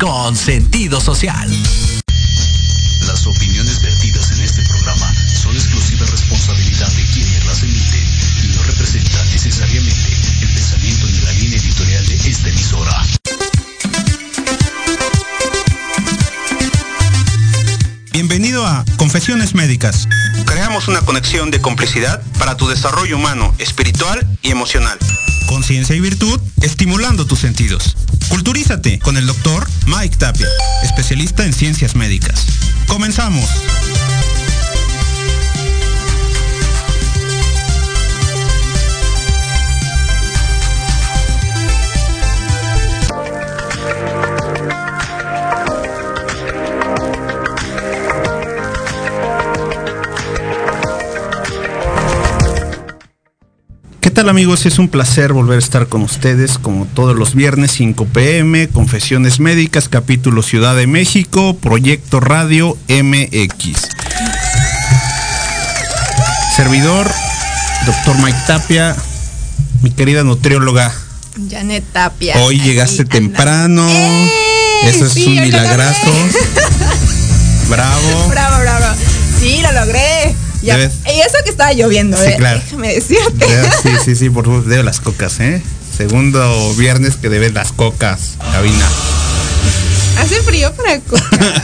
con sentido social. Las opiniones vertidas en este programa son exclusiva responsabilidad de quienes las emiten y no representan necesariamente el pensamiento ni la línea editorial de esta emisora. Bienvenido a Confesiones Médicas. Creamos una conexión de complicidad para tu desarrollo humano, espiritual y emocional. Conciencia y virtud, estimulando tus sentidos. Culturízate con el doctor Mike Tapia, especialista en ciencias médicas. Comenzamos. Tal amigos? Es un placer volver a estar con ustedes como todos los viernes 5 pm, Confesiones Médicas, capítulo Ciudad de México, Proyecto Radio MX. Servidor, doctor Mike Tapia, mi querida nutrióloga. Janet Tapia. Hoy llegaste Aquí temprano. ¡Eh! Eso es Sí, un milagrazo. Bravo. Bravo, bravo. Sí, lo logré. Ya. Debes- Y eso que estaba lloviendo, Sí, eh, claro. déjame decirte. Sí, sí, sí, por favor, debe las cocas, ¿eh? Segundo viernes que debes las cocas, cabina. Hace frío para coca.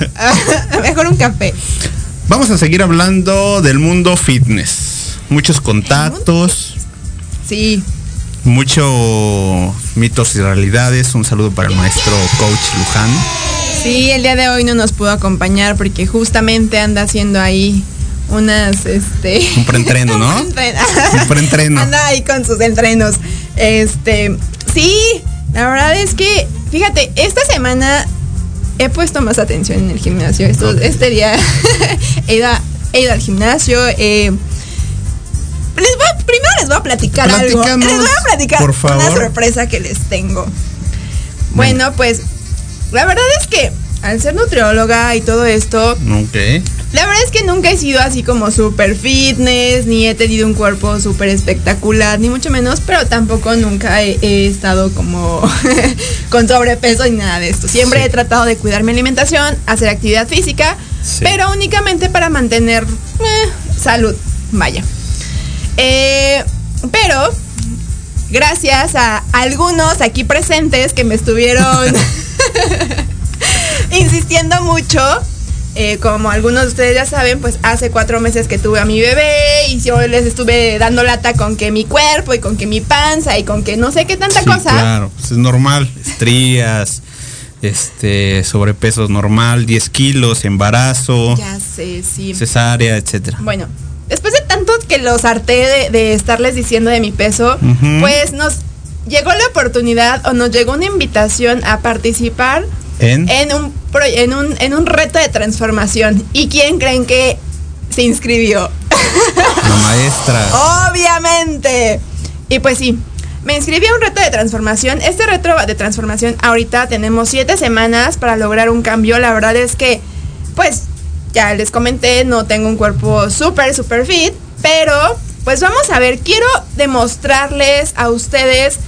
Mejor un café. Vamos a seguir hablando del mundo fitness. Muchos contactos, Sí. muchos mitos y realidades. Un saludo para el maestro coach Luján. Sí, el día de hoy no nos pudo acompañar porque justamente anda haciendo ahí unas, este... Un preentreno, ¿no? Un pre- Un preentreno. Anda ahí con sus entrenos. Este, sí, la verdad es que, fíjate, esta semana he puesto más atención en el gimnasio. Esto-. Este día he, ido a- he ido al gimnasio. eh, les voy a- primero les voy a platicar algo. Les voy a platicar por una favor. sorpresa que les tengo. Bueno, pues la verdad es que al ser nutrióloga y todo esto, Ok. La verdad es que nunca he sido así como super fitness, ni he tenido un cuerpo súper espectacular, ni mucho menos, pero tampoco nunca he, he estado como con sobrepeso ni nada de esto. Siempre Sí. he tratado de cuidar mi alimentación, hacer actividad física, Sí. pero únicamente para mantener eh, salud, vaya. Eh, pero gracias a algunos aquí presentes que me estuvieron insistiendo mucho. Eh, como algunos de ustedes ya saben, pues hace cuatro meses que tuve a mi bebé y yo les estuve dando lata con que mi cuerpo y con que mi panza y con que no sé qué tanta Sí, cosa. Claro, pues es normal. Estrías, este, sobrepeso normal, 10 kilos, embarazo, Ya sé, sí. cesárea, etcétera. Bueno, después de tanto que los harté de, de estarles diciendo de mi peso, pues nos llegó la oportunidad o nos llegó una invitación a participar ¿En? en un, en un, en un reto de transformación. ¿Y quién creen que se inscribió? La maestra. Obviamente. Y pues sí, me inscribí a un reto de transformación. Este reto de transformación ahorita tenemos siete semanas para lograr un cambio. La verdad es que, pues, ya les comenté, no tengo un cuerpo súper, súper fit. Pero, pues vamos a ver, quiero demostrarles a ustedes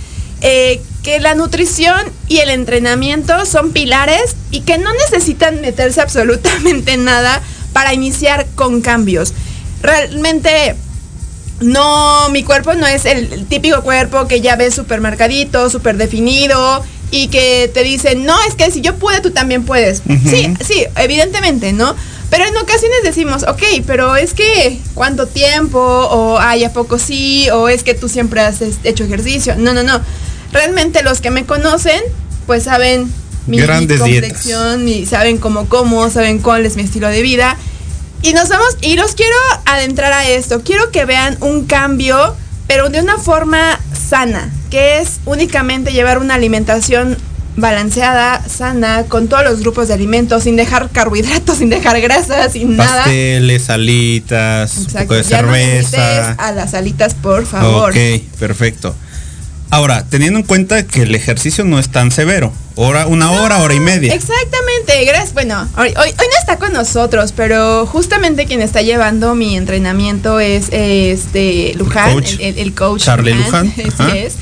eh, que la nutrición y el entrenamiento son pilares y que no necesitan meterse absolutamente nada para iniciar con cambios. Realmente no, mi cuerpo no es el, típico cuerpo que ya ves súper marcadito, súper definido y que te dicen, no, es que si yo pude, tú también puedes. Sí, sí, evidentemente, ¿no? Pero en ocasiones decimos, ok, pero es que cuánto tiempo, o ay, ¿a poco sí? O es que tú siempre has hecho ejercicio. No, no, no. Realmente los que me conocen, pues saben mi Grandes complexión y saben cómo como, saben cuál es mi estilo de vida. Y nos vamos, y los quiero adentrar a esto. Quiero que vean un cambio, pero de una forma sana, que es únicamente llevar una alimentación balanceada, sana, con todos los grupos de alimentos, sin dejar carbohidratos, sin dejar grasas, sin nada. Pasteles, alitas, un poco de Ya no necesites cerveza. a las alitas, por favor. Ok, perfecto. Ahora, teniendo en cuenta que el ejercicio no es tan severo, hora, una hora, hora y media. Exactamente, gracias. Bueno, hoy, hoy, hoy no está con nosotros, pero justamente quien está llevando mi entrenamiento es este Luján, coach. el, el- el coach Charlie Luján, así ajá. es.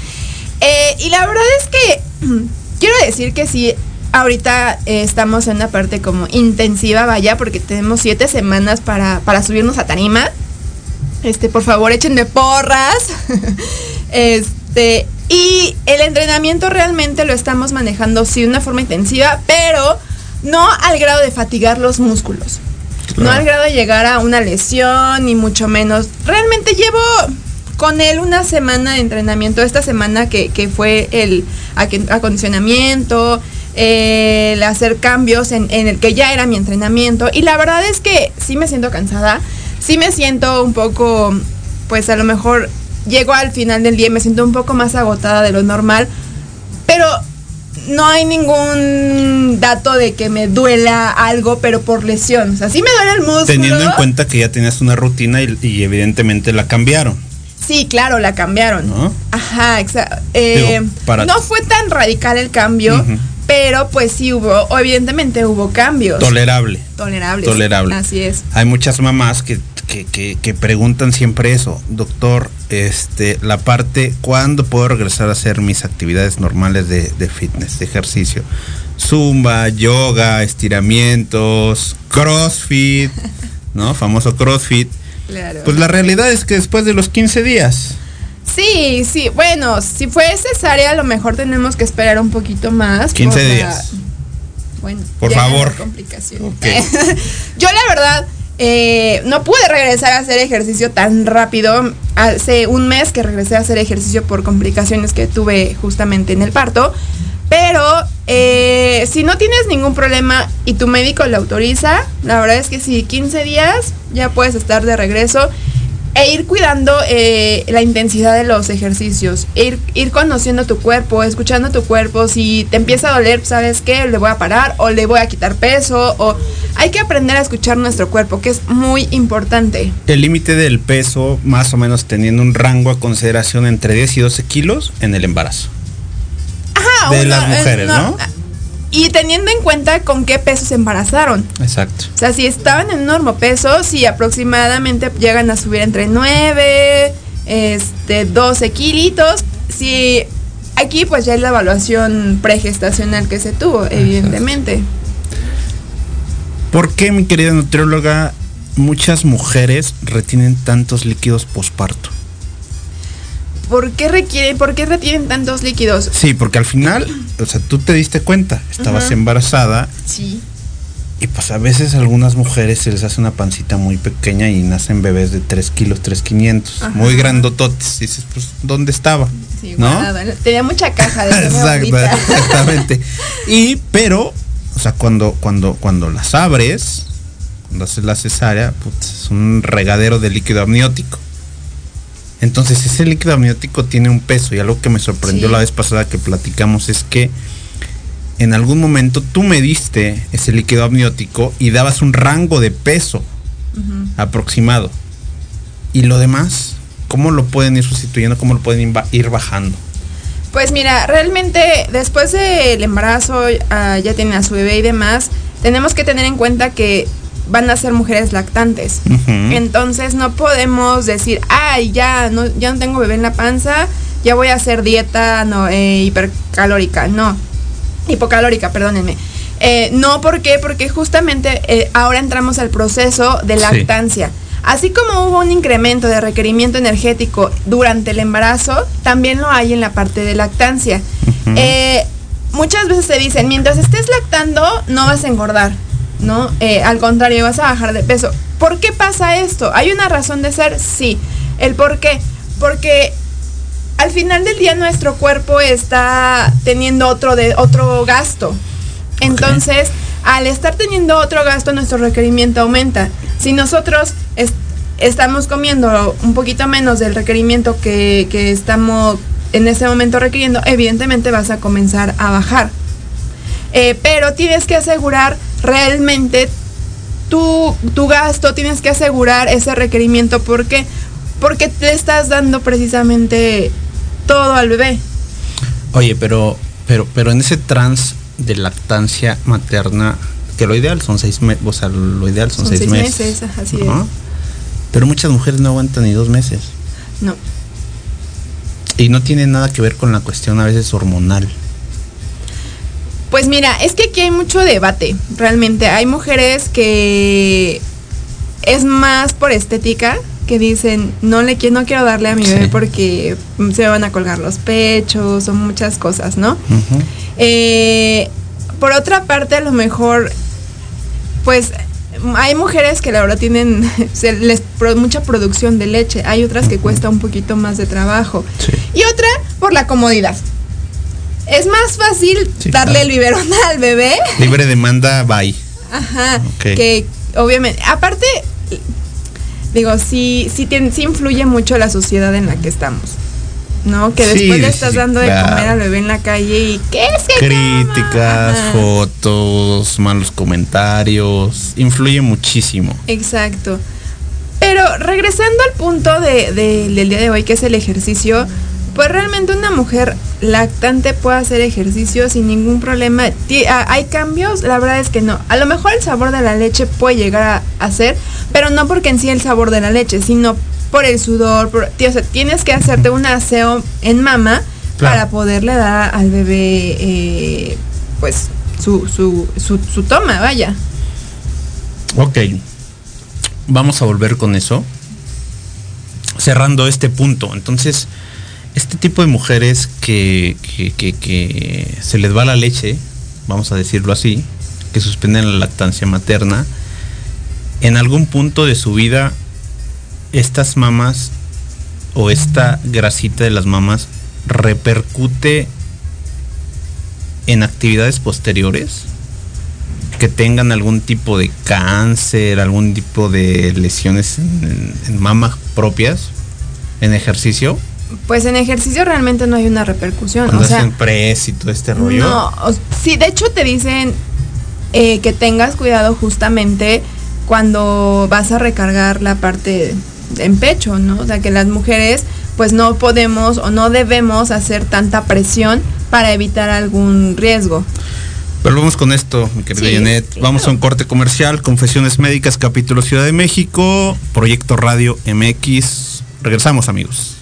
Eh, y la verdad es que quiero decir que sí, ahorita eh, estamos en una parte como intensiva, vaya, porque tenemos siete semanas para, para subirnos a tarima. Este, por favor, échenme porras. este, y el entrenamiento realmente lo estamos manejando sí de una forma intensiva, pero no al grado de fatigar los músculos. No al grado de llegar a una lesión, ni mucho menos. Realmente llevo con él una semana de entrenamiento, esta semana que, que fue el acondicionamiento, el hacer cambios en, en, el que ya era mi entrenamiento. Y la verdad es que sí me siento cansada, sí me siento un poco, pues a lo mejor llego al final del día y me siento un poco más agotada de lo normal, pero no hay ningún dato de que me duela algo, pero por lesión. O sea, sí me duele el músculo. Teniendo en cuenta que ya tenías una rutina y, evidentemente la cambiaron. Sí, claro, la cambiaron. ¿No? Ajá, exacto. Eh, no fue tan radical el cambio, pero pues sí hubo, evidentemente hubo cambios. Tolerable. Tolerable. Tolerable. así es. Hay muchas mamás que que, preguntan siempre eso, doctor, este, la parte, ¿cuándo puedo regresar a hacer mis actividades normales de, fitness, de ejercicio? Zumba, yoga, estiramientos, CrossFit, ¿no? Famoso CrossFit. Pues la realidad es que después de los 15 días. Sí, sí, bueno, si fue cesárea a lo mejor tenemos que esperar un poquito más. 15 días. bueno, por favor. Yo la verdad eh, no pude regresar a hacer ejercicio tan rápido. Hace un mes que regresé a hacer ejercicio por complicaciones que tuve justamente en el parto. Pero eh, si no tienes ningún problema y tu médico lo autoriza, la verdad es que si 15 días ya puedes estar de regreso e ir cuidando eh, la intensidad de los ejercicios, ir, ir conociendo tu cuerpo, escuchando tu cuerpo, si te empieza a doler, ¿sabes qué? Le voy a parar o le voy a quitar peso o hay que aprender a escuchar nuestro cuerpo, que es muy importante. El límite del peso, más o menos teniendo un rango a consideración entre 10 y 12 kilos en el embarazo. Ajá, de las mujeres, ¿no? Y teniendo en cuenta con qué peso se embarazaron. Exacto. O sea, si estaban en un peso, si aproximadamente llegan a subir entre 9, este, 12 kilitos. Si aquí pues ya es la evaluación pregestacional que se tuvo, evidentemente. ¿Por qué, mi querida nutrióloga, muchas mujeres retienen tantos líquidos posparto? ¿Por qué requieren, por qué retienen tantos líquidos? Sí, porque al final, o sea, tú te diste cuenta, estabas embarazada. Sí. Y pues a veces a algunas mujeres se les hace una pancita muy pequeña y nacen bebés de 3 kilos, 3 500, muy grandototes. Y dices, pues, ¿dónde estaba? Sí, ¿no? tenía mucha caja de Exactamente. Y, pero, o sea, cuando, cuando, cuando las abres, cuando haces la cesárea, pues es un regadero de líquido amniótico. Entonces ese líquido amniótico tiene un peso y algo que me sorprendió la vez pasada que platicamos es que en algún momento tú me diste ese líquido amniótico y dabas un rango de peso aproximado. Y lo demás, ¿cómo lo pueden ir sustituyendo? ¿Cómo lo pueden ir bajando? Pues mira, realmente después del embarazo, ah, ya tienen a su bebé y demás, tenemos que tener en cuenta que van a ser mujeres lactantes. Entonces no podemos decir, ay, ya no, ya no tengo bebé en la panza, ya voy a hacer dieta no, eh, hipercalórica. No, hipocalórica, perdónenme. Eh, no, ¿por qué? Porque justamente eh, ahora entramos al proceso de lactancia. Así como hubo un incremento de requerimiento energético durante el embarazo, también lo hay en la parte de lactancia. muchas veces se dicen, mientras estés lactando, no vas a engordar. ¿No? Eh, al contrario, vas a bajar de peso. ¿Por qué pasa esto? ¿Hay una razón de ser? Sí. ¿El por qué? Porque al final del día nuestro cuerpo está teniendo otro, de, otro gasto. Entonces, al estar teniendo otro gasto, nuestro requerimiento aumenta. Si nosotros estamos comiendo un poquito menos del requerimiento que, que estamos en ese momento requiriendo, evidentemente vas a comenzar a bajar. Eh, pero tienes que asegurar realmente tu, tu gasto, tienes que asegurar ese requerimiento. ¿Por qué? Porque te estás dando precisamente todo al bebé. Oye, pero, pero, pero en ese trans de lactancia materna, que lo ideal son seis meses, o sea, lo ideal son, seis, meses. así Pero muchas mujeres no aguantan ni dos meses. No. Y no tiene nada que ver con la cuestión a veces hormonal. Pues mira, es que aquí hay mucho debate, realmente. Hay mujeres que es más por estética, que dicen, no le quiero, no quiero darle a mi bebé porque se me van a colgar los pechos o muchas cosas, ¿no? Eh, por otra parte, a lo mejor, pues hay mujeres que la verdad tienen les mucha producción de leche, hay otras que cuesta un poquito más de trabajo. Y otra por la comodidad. Es más fácil darle el biberón al bebé. Libre demanda, bye. Ajá. Que obviamente, aparte, digo, sí, sí, sí influye mucho la sociedad en la que estamos. ¿no? Que después le estás dando de comer al bebé en la calle y ¿qué es que Críticas, fotos, malos comentarios, influye muchísimo. Exacto. Pero regresando al punto de, del día de hoy, que es el ejercicio, pues realmente una mujer lactante puede hacer ejercicio sin ningún problema. ¿Hay cambios? La verdad es que no. A lo mejor el sabor de la leche puede llegar a, ser, pero no porque en sí el sabor de la leche, sino por el sudor. Por, o sea, tienes que hacerte un aseo en mama para poderle dar al bebé, eh, pues, su, su, su, su toma, vaya. Ok. Vamos a volver con eso. Cerrando este punto. Entonces, este tipo de mujeres que, se les va la leche, vamos a decirlo así, que suspenden la lactancia materna, en algún punto de su vida, estas mamás o esta grasita de las mamás repercute en actividades posteriores que tengan algún tipo de cáncer, algún tipo de lesiones en, en mamas propias en ejercicio pues en ejercicio realmente no hay una repercusión. Cuando o sea, press y todo este rollo. No, sí, de hecho te dicen eh, que tengas cuidado justamente cuando vas a recargar la parte en pecho, ¿no? O sea, que las mujeres pues no podemos o no debemos hacer tanta presión para evitar algún riesgo. Pero vamos con esto, mi querida Janet. Vamos a un corte comercial, Confesiones Médicas, capítulo Ciudad de México, Proyecto Radio MX. Regresamos, amigos.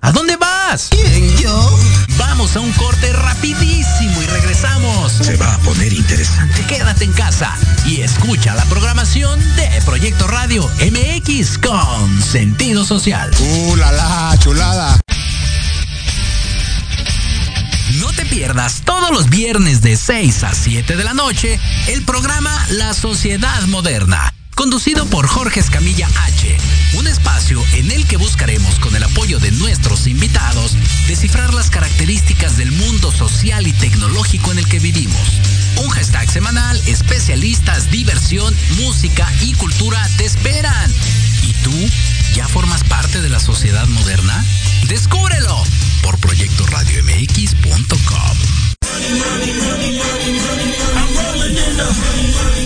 ¿A dónde vas? ¿Quién, yo? Vamos a un corte rapidísimo y regresamos. Se va a poner interesante. Quédate en casa y escucha la programación de Proyecto Radio MX con sentido social. ¡Uh, la, la chulada! No te pierdas todos los viernes de 6 a 7 de la noche el programa La Sociedad Moderna conducido por Jorge Escamilla H, un espacio en el que buscaremos con el apoyo de nuestros invitados descifrar las características del mundo social y tecnológico en el que vivimos. Un hashtag semanal, especialistas, diversión, música y cultura te esperan. ¿Y tú ya formas parte de la sociedad moderna? Descúbrelo por proyectoradiomx.com.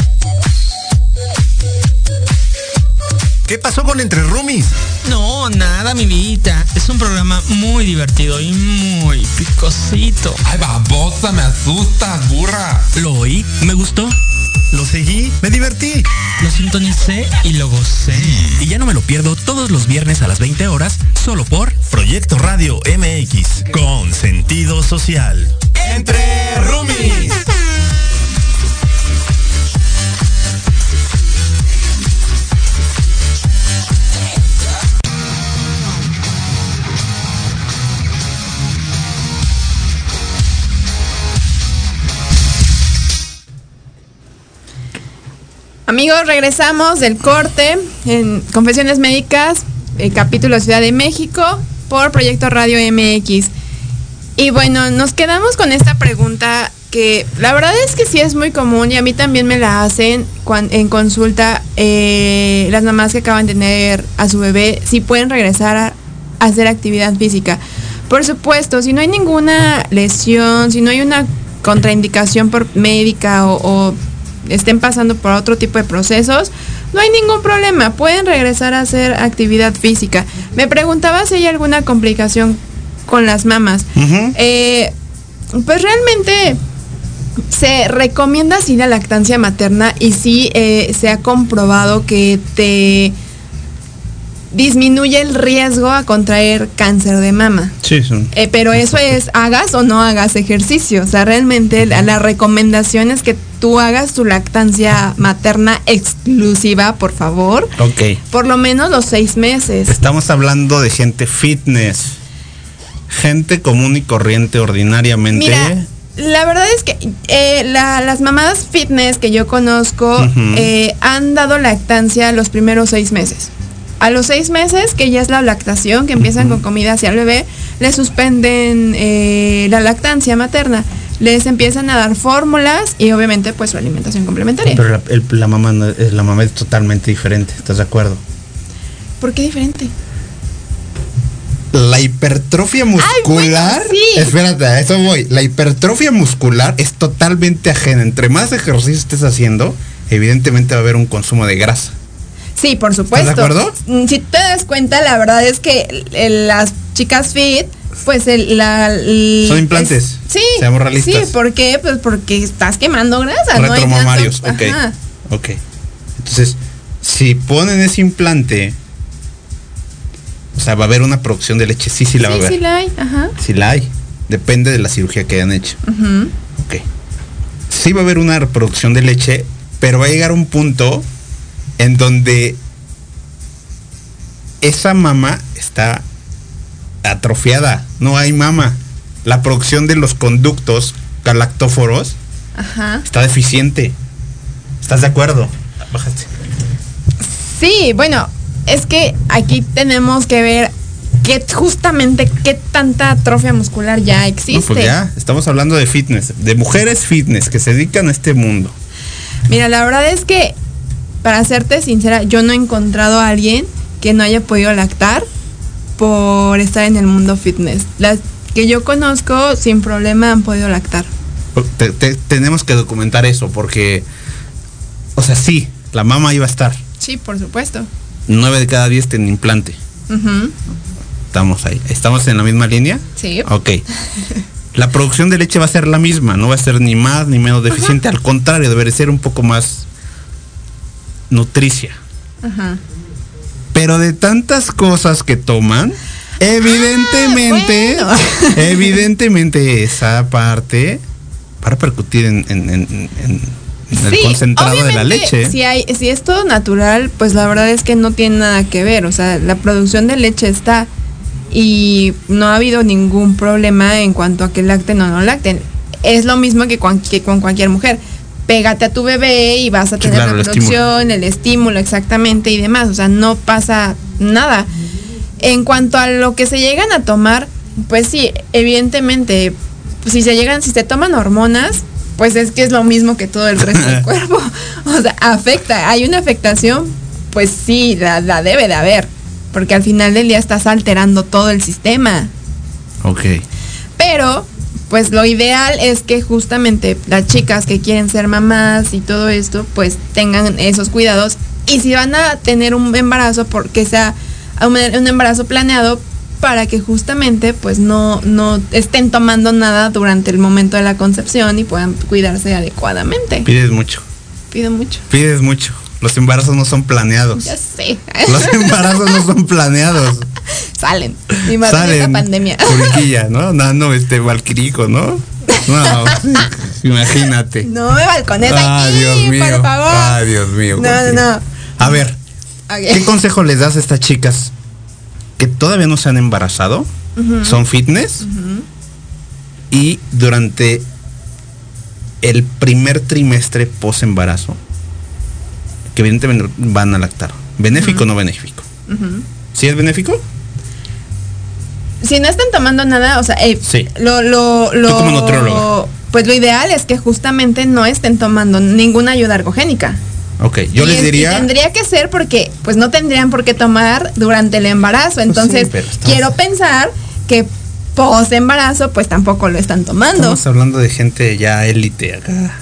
¿Qué pasó con Entre Rumis? No, nada, mi vida. Es un programa muy divertido y muy picosito. Ay, babosa, me asustas, burra. Lo oí, me gustó. Lo seguí, me divertí. Lo sintonicé y lo gocé. Y ya no me lo pierdo todos los viernes a las 20 horas, solo por Proyecto Radio MX, con sentido social. Entre Rumis. Amigos, regresamos del corte en Confesiones Médicas, el capítulo Ciudad de México, por Proyecto Radio MX. Y bueno, nos quedamos con esta pregunta que la verdad es que sí es muy común y a mí también me la hacen en consulta eh, las mamás que acaban de tener a su bebé, si pueden regresar a hacer actividad física. Por supuesto, si no hay ninguna lesión, si no hay una contraindicación por médica o estén pasando por otro tipo de procesos, no hay ningún problema, pueden regresar a hacer actividad física. Me preguntaba si hay alguna complicación con las mamas. Eh, pues realmente se recomienda sí la lactancia materna y sí eh, se ha comprobado que te disminuye el riesgo a contraer cáncer de mama. Sí, son. Eh, pero eso es, hagas o no hagas ejercicio. O sea, realmente la, la recomendación es que tú hagas tu lactancia materna exclusiva, por favor. Ok. Por lo menos los seis meses. Estamos hablando de gente fitness. Gente común y corriente ordinariamente. Mira, la verdad es que eh, la- las mamadas fitness que yo conozco eh, han dado lactancia los primeros seis meses. A los seis meses, que ya es la lactación, que empiezan con comida hacia el bebé, le suspenden eh, la lactancia materna. Les empiezan a dar fórmulas y obviamente pues su alimentación complementaria. Pero la, el- la mamá no- eh, la mamá es totalmente diferente, ¿estás de acuerdo? ¿Por qué diferente? La hipertrofia muscular. bueno, sí. Espérate, a eso voy. La hipertrofia muscular Es totalmente ajena. Entre más ejercicio estés haciendo, evidentemente va a haber un consumo de grasa. Sí, por supuesto. ¿Estás de acuerdo? Mm, Si te das cuenta, la verdad es que las chicas fit, pues el, la, el- Son implantes. es- sí. Seamos realistas. Sí, ¿por qué? Pues porque estás quemando grasa, ¿no? Retromamarios, tanto- ok. Ajá. Ok. Entonces, si ponen ese implante, o sea, va a haber una producción de leche. Sí, sí la va a haber. sí la hay, ajá. Sí la hay. Depende de la cirugía que hayan hecho. Ujú. Ok. Sí va a haber una reproducción de leche, pero va a llegar un punto en donde esa mama está atrofiada. No hay mama. La producción de los conductos galactóforos Ajá. está deficiente. ¿Estás de acuerdo? Bájate. Sí, bueno, es que aquí tenemos que ver qué justamente qué tanta atrofia muscular ya existe. No, pues ya, estamos hablando de fitness, de mujeres fitness que se dedican a este mundo. Mira, la verdad es que, para serte sincera, yo no he encontrado a alguien que no haya podido lactar por estar en el mundo fitness. Las que yo conozco sin problema han podido lactar. Te- te- tenemos que documentar eso porque, o sea, sí, la mama iba a estar. Sí, por supuesto. Nueve de cada diez tienen implante. Estamos ahí. ¿Estamos en la misma línea? Sí. Ok. La producción de leche va a ser la misma, no va a ser ni más ni menos deficiente, al contrario, debe ser un poco más nutricia. Ajá. Pero de tantas cosas que toman, evidentemente, Ah, bueno. evidentemente esa parte va a repercutir en, en- en- en- en el Sí, concentrado de la leche. Si, hay, si es todo natural, pues la verdad es que no tiene nada que ver. O sea, la producción de leche está y no ha habido ningún problema en cuanto a que lacten o no lacten. Es lo mismo que con cualquier mujer. Pégate a tu bebé y vas a tener claro, la producción, el estímulo exactamente y demás. O sea, no pasa nada. En cuanto a lo que se llegan a tomar, pues sí, evidentemente, pues si se llegan, si se toman hormonas, pues es que es lo mismo que todo el resto del cuerpo. O sea, afecta, hay una afectación, pues sí, la, la debe de haber, porque al final del día estás alterando todo el sistema. Ok. Pero, pues lo ideal es que justamente las chicas que quieren ser mamás y todo esto, pues tengan esos cuidados. Y si van a tener un embarazo, porque sea un, embarazo planeado, para que justamente pues no, no estén tomando nada durante el momento de la concepción y puedan cuidarse adecuadamente. Pides mucho, Pido mucho. pides mucho. Los embarazos no son planeados. Ya sé. Los embarazos no son planeados. Salen. Esta Salen. pandemia. Puriquilla, ¿no? Nano, este, Valquirico, ¿no? No, imagínate. No me balcones Ah, aquí, Dios mío. por favor. Ah, Dios mío. No, no, no. A ver. ¿qué consejo les das a estas chicas que todavía no se han embarazado? Son fitness. Y durante el primer trimestre post embarazo, que evidentemente van a lactar. ¿Benéfico o no benéfico? Ujú. ¿Sí es benéfico? si no están tomando nada, o sea, eh, Sí. lo, lo, lo, como pues lo ideal es que justamente no estén tomando ninguna ayuda ergogénica. Ok, yo Y les diría... tendría que ser porque, pues no tendrían por qué tomar durante el embarazo. Entonces, pero estamos- quiero pensar que post embarazo, pues tampoco lo están tomando. Estamos hablando de gente ya élite acá.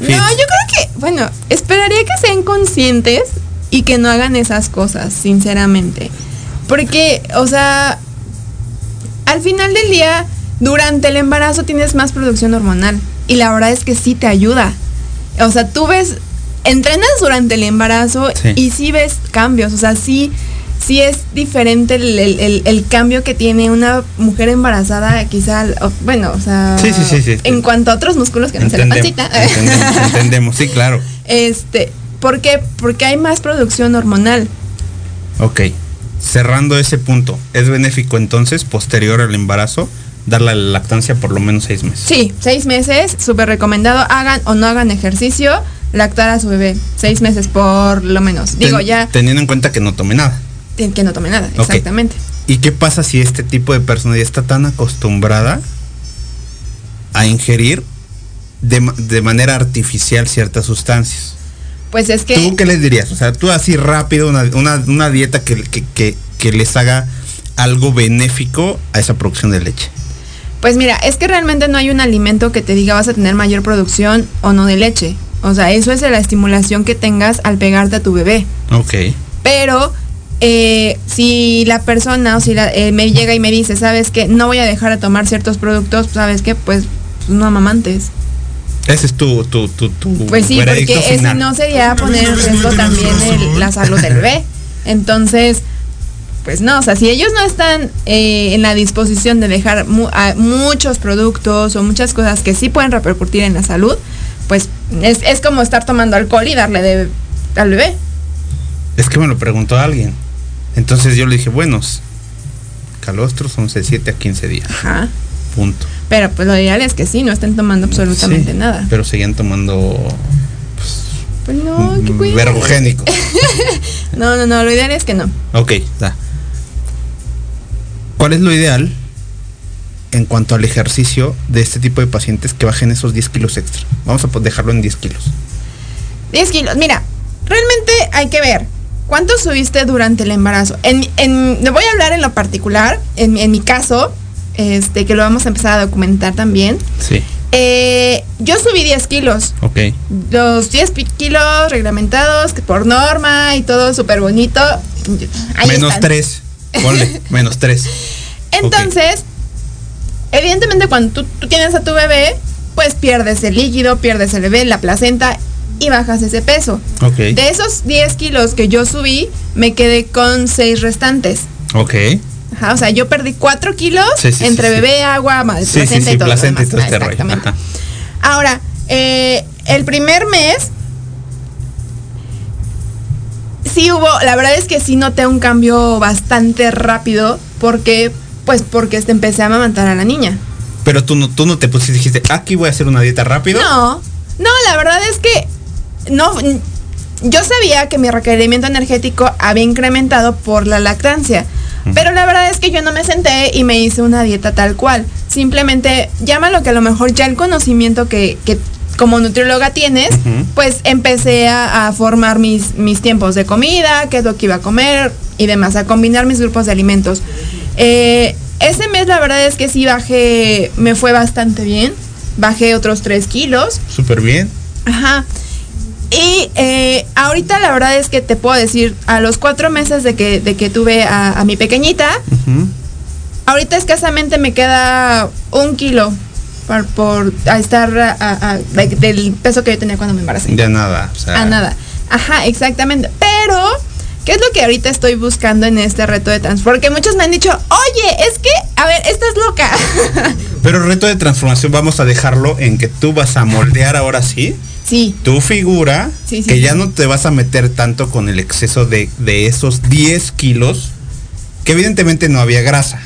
No, yo creo que, bueno, esperaría que sean conscientes y que no hagan esas cosas, sinceramente. Porque, o sea, al final del día, durante el embarazo tienes más producción hormonal. Y la verdad es que sí te ayuda. O sea, tú ves, entrenas durante el embarazo Sí. y sí ves cambios. O sea, sí, sí es diferente el, el- el- el cambio que tiene una mujer embarazada, quizá, bueno, o sea, Sí, sí, sí, sí. en cuanto a otros músculos que no sea la pancita. entendemos, entendemos, sí, claro. Este, ¿por qué? Porque hay más producción hormonal. Ok. Cerrando ese punto, ¿es benéfico entonces, posterior al embarazo, darle la lactancia por lo menos seis meses? Sí, seis meses, súper recomendado, hagan o no hagan ejercicio, lactar a su bebé, seis meses por lo menos. Digo, Ten- ya, Teniendo en cuenta que no tome nada. Que no tome nada, exactamente. ¿Y qué pasa si este tipo de persona ya está tan acostumbrada a ingerir de, de manera artificial ciertas sustancias? Pues es que, ¿Tú qué les dirías? O sea, tú así rápido, una, una- una dieta que, que- que- que les haga algo benéfico a esa producción de leche. pues mira, es que realmente no hay un alimento que te diga vas a tener mayor producción o no de leche. O sea, eso es de la estimulación que tengas al pegarte a tu bebé. Ok. Pero eh, si la persona o si la- eh, me llega y me dice, sabes que no voy a dejar de tomar ciertos productos, sabes que pues, no amamantes. Ese es tu, tu, tu, tu Pues sí, porque si final. no sería poner en riesgo también el- la salud del bebé. Entonces, pues no, o sea, si ellos no están eh, en la disposición de dejar mu- a- muchos productos o muchas cosas que sí pueden repercutir en la salud, pues es, es como estar tomando alcohol y darle de, al bebé. Es que me lo preguntó alguien. Entonces yo le dije, buenos, calostros son de 7 a 15 días. Ajá. Punto. Pero pues lo ideal es que sí, no estén tomando absolutamente Sí, nada. Pero seguían tomando Pues no, qué mm, cuidado. vergogénicos. No, no, no, lo ideal es que no. ok, da. ¿Cuál es lo ideal en cuanto al ejercicio de este tipo de pacientes que bajen esos 10 kilos extra? Vamos a dejarlo en 10 kilos. 10 kilos. Mira, realmente hay que ver cuánto subiste durante el embarazo. En, en, le voy a hablar en lo particular, en, en mi caso, este, que lo vamos a empezar a documentar también. Sí. Eh, yo subí 10 kilos. Ok. Los 10 pi- kilos reglamentados que por norma y todo súper bonito. Ahí menos están. 3. Ponle, menos 3. Entonces, evidentemente cuando tú, tú tienes a tu bebé, pues pierdes el líquido, pierdes el bebé, la placenta y bajas ese peso. Ok. De esos 10 kilos que yo subí, me quedé con 6 restantes. Ok. Ajá, o sea, yo perdí 4 kilos Sí, sí, entre sí, bebé, agua, más Sí, sí, placenta sí, y todo. placenta y demás. todo Ah, este rollo. exactamente. Ajá. Ahora, eh, el primer mes sí hubo, la verdad es que sí noté un cambio bastante rápido porque, pues porque este, empecé a amamantar a la niña. Pero tú no, tú no te pusiste y dijiste, aquí voy a hacer una dieta rápido. No, no, la verdad es que no. Yo sabía que mi requerimiento energético había incrementado por la lactancia. Pero la verdad es que yo no me senté y me hice una dieta tal cual. Simplemente llámalo que a lo mejor ya el conocimiento que, que como nutrióloga tienes, pues empecé a, a formar mis, mis tiempos de comida, qué es lo que iba a comer y demás, a combinar mis grupos de alimentos. Eh, ese mes la verdad es que sí bajé, me fue bastante bien. Bajé otros 3 kilos. Súper bien. Ajá. Y eh, ahorita la verdad es que te puedo decir, a los cuatro meses de que, de que tuve a, a mi pequeñita, ahorita escasamente me queda un kilo por, por a estar a- a- de- del peso que yo tenía cuando me embaracé. Ya nada. O sea, A nada. Ajá, exactamente. Pero, ¿qué es lo que ahorita estoy buscando en este reto de trans? Porque muchos me han dicho, oye, es que, a ver, estás loca. Pero el reto de transformación vamos a dejarlo en que tú vas a moldear ahora sí sí, tu figura, Sí, sí, que ya no te vas a meter tanto con el exceso de, de esos 10 kilos, que evidentemente no había grasa.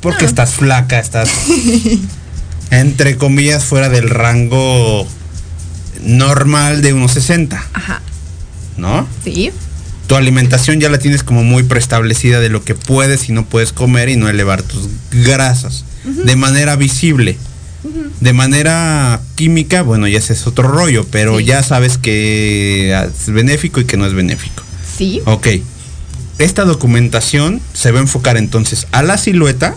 Porque No. estás flaca, estás entre comillas fuera del rango normal de unos 60, ajá, ¿no? sí. Tu alimentación ya la tienes como muy preestablecida de lo que puedes y no puedes comer y no elevar tus grasas de manera visible. De manera química, bueno, ya ese es otro rollo, pero Sí. ya sabes que es benéfico y que no es benéfico. Sí. Ok. Esta documentación se va a enfocar entonces a la silueta.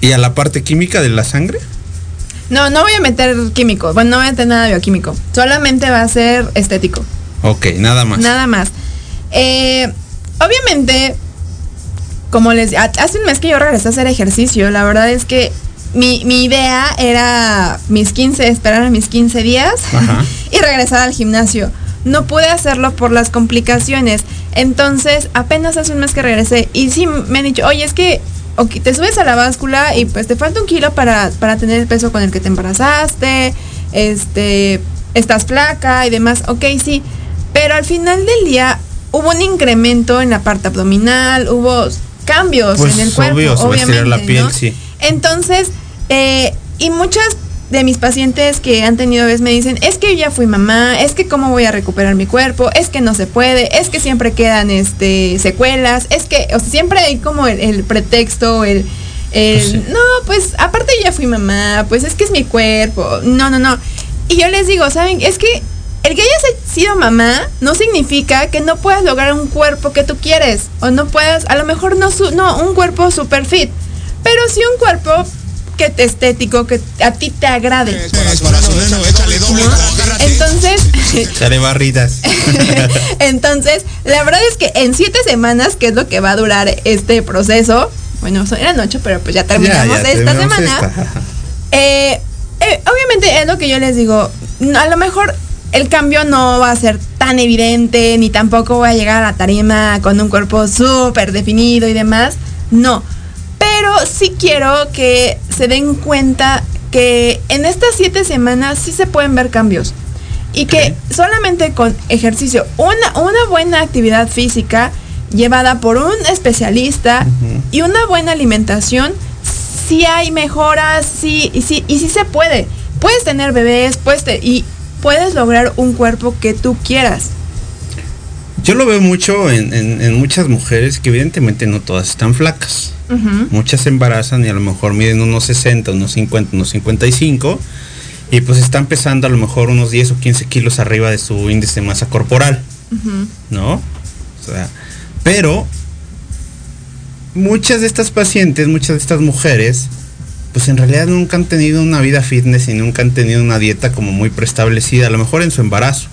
¿Y a la parte química de la sangre? No, no voy a meter químico. Bueno, no voy a meter nada bioquímico. Solamente va a ser estético. Ok, nada más. Nada más. Eh, obviamente, como les ha- hace un mes que yo regresé a hacer ejercicio, la verdad es que mi, mi idea era mis 15, esperar a mis 15 días Ajá. y regresar al gimnasio. No pude hacerlo por las complicaciones. Entonces, apenas hace un mes que regresé y sí me han dicho, oye, es que te subes a la báscula y pues te falta un kilo para, para tener el peso con el que te embarazaste, este, estás flaca y demás. Ok, sí. Pero al final del día hubo un incremento en la parte abdominal, hubo cambios Pues, en el cuerpo. obvio, se va a obviamente, estirar la piel, ¿no? sí. Entonces, eh, y muchas de mis pacientes que han tenido bebés me dicen, es que yo ya fui mamá, es que cómo voy a recuperar mi cuerpo, es que no se puede, es que siempre quedan este secuelas, es que, o sea, siempre hay como el, el pretexto, el, el, Pues sí. no, pues aparte yo ya fui mamá, pues es que es mi cuerpo, no, no, no. Y yo les digo, ¿saben? Es que el que hayas sido mamá no significa que no puedas lograr un cuerpo que tú quieres, o no puedas, a lo mejor no, su- no un cuerpo super fit, pero sí un cuerpo que te estético, que a ti te agrade. Entonces, Sale barritas. entonces, la verdad es que en siete semanas, que es lo que va a durar este proceso, bueno, eran ocho, pero pues ya terminamos Ya, ya esta terminamos semana. esta. Eh, eh, obviamente es lo que yo les digo. A lo mejor el cambio no va a ser tan evidente, ni tampoco voy a llegar a la tarima con un cuerpo súper definido y demás. No. Pero sí quiero que se den cuenta que en estas siete semanas sí se pueden ver cambios. Y que solamente con ejercicio, una, una buena actividad física llevada por un especialista y una buena alimentación, sí hay mejoras, sí, y sí, y sí se puede. Puedes tener bebés, puedes te- y puedes lograr un cuerpo que tú quieras. Yo lo veo mucho en, en- en muchas mujeres que evidentemente no todas están flacas. Muchas se embarazan y a lo mejor miden unos 60, unos 50, unos 55 y pues están pesando a lo mejor unos 10 o 15 kilos arriba de su índice de masa corporal. ¿no? O sea, pero muchas de estas pacientes, muchas de estas mujeres, pues en realidad nunca han tenido una vida fitness y nunca han tenido una dieta como muy preestablecida, a lo mejor en su embarazo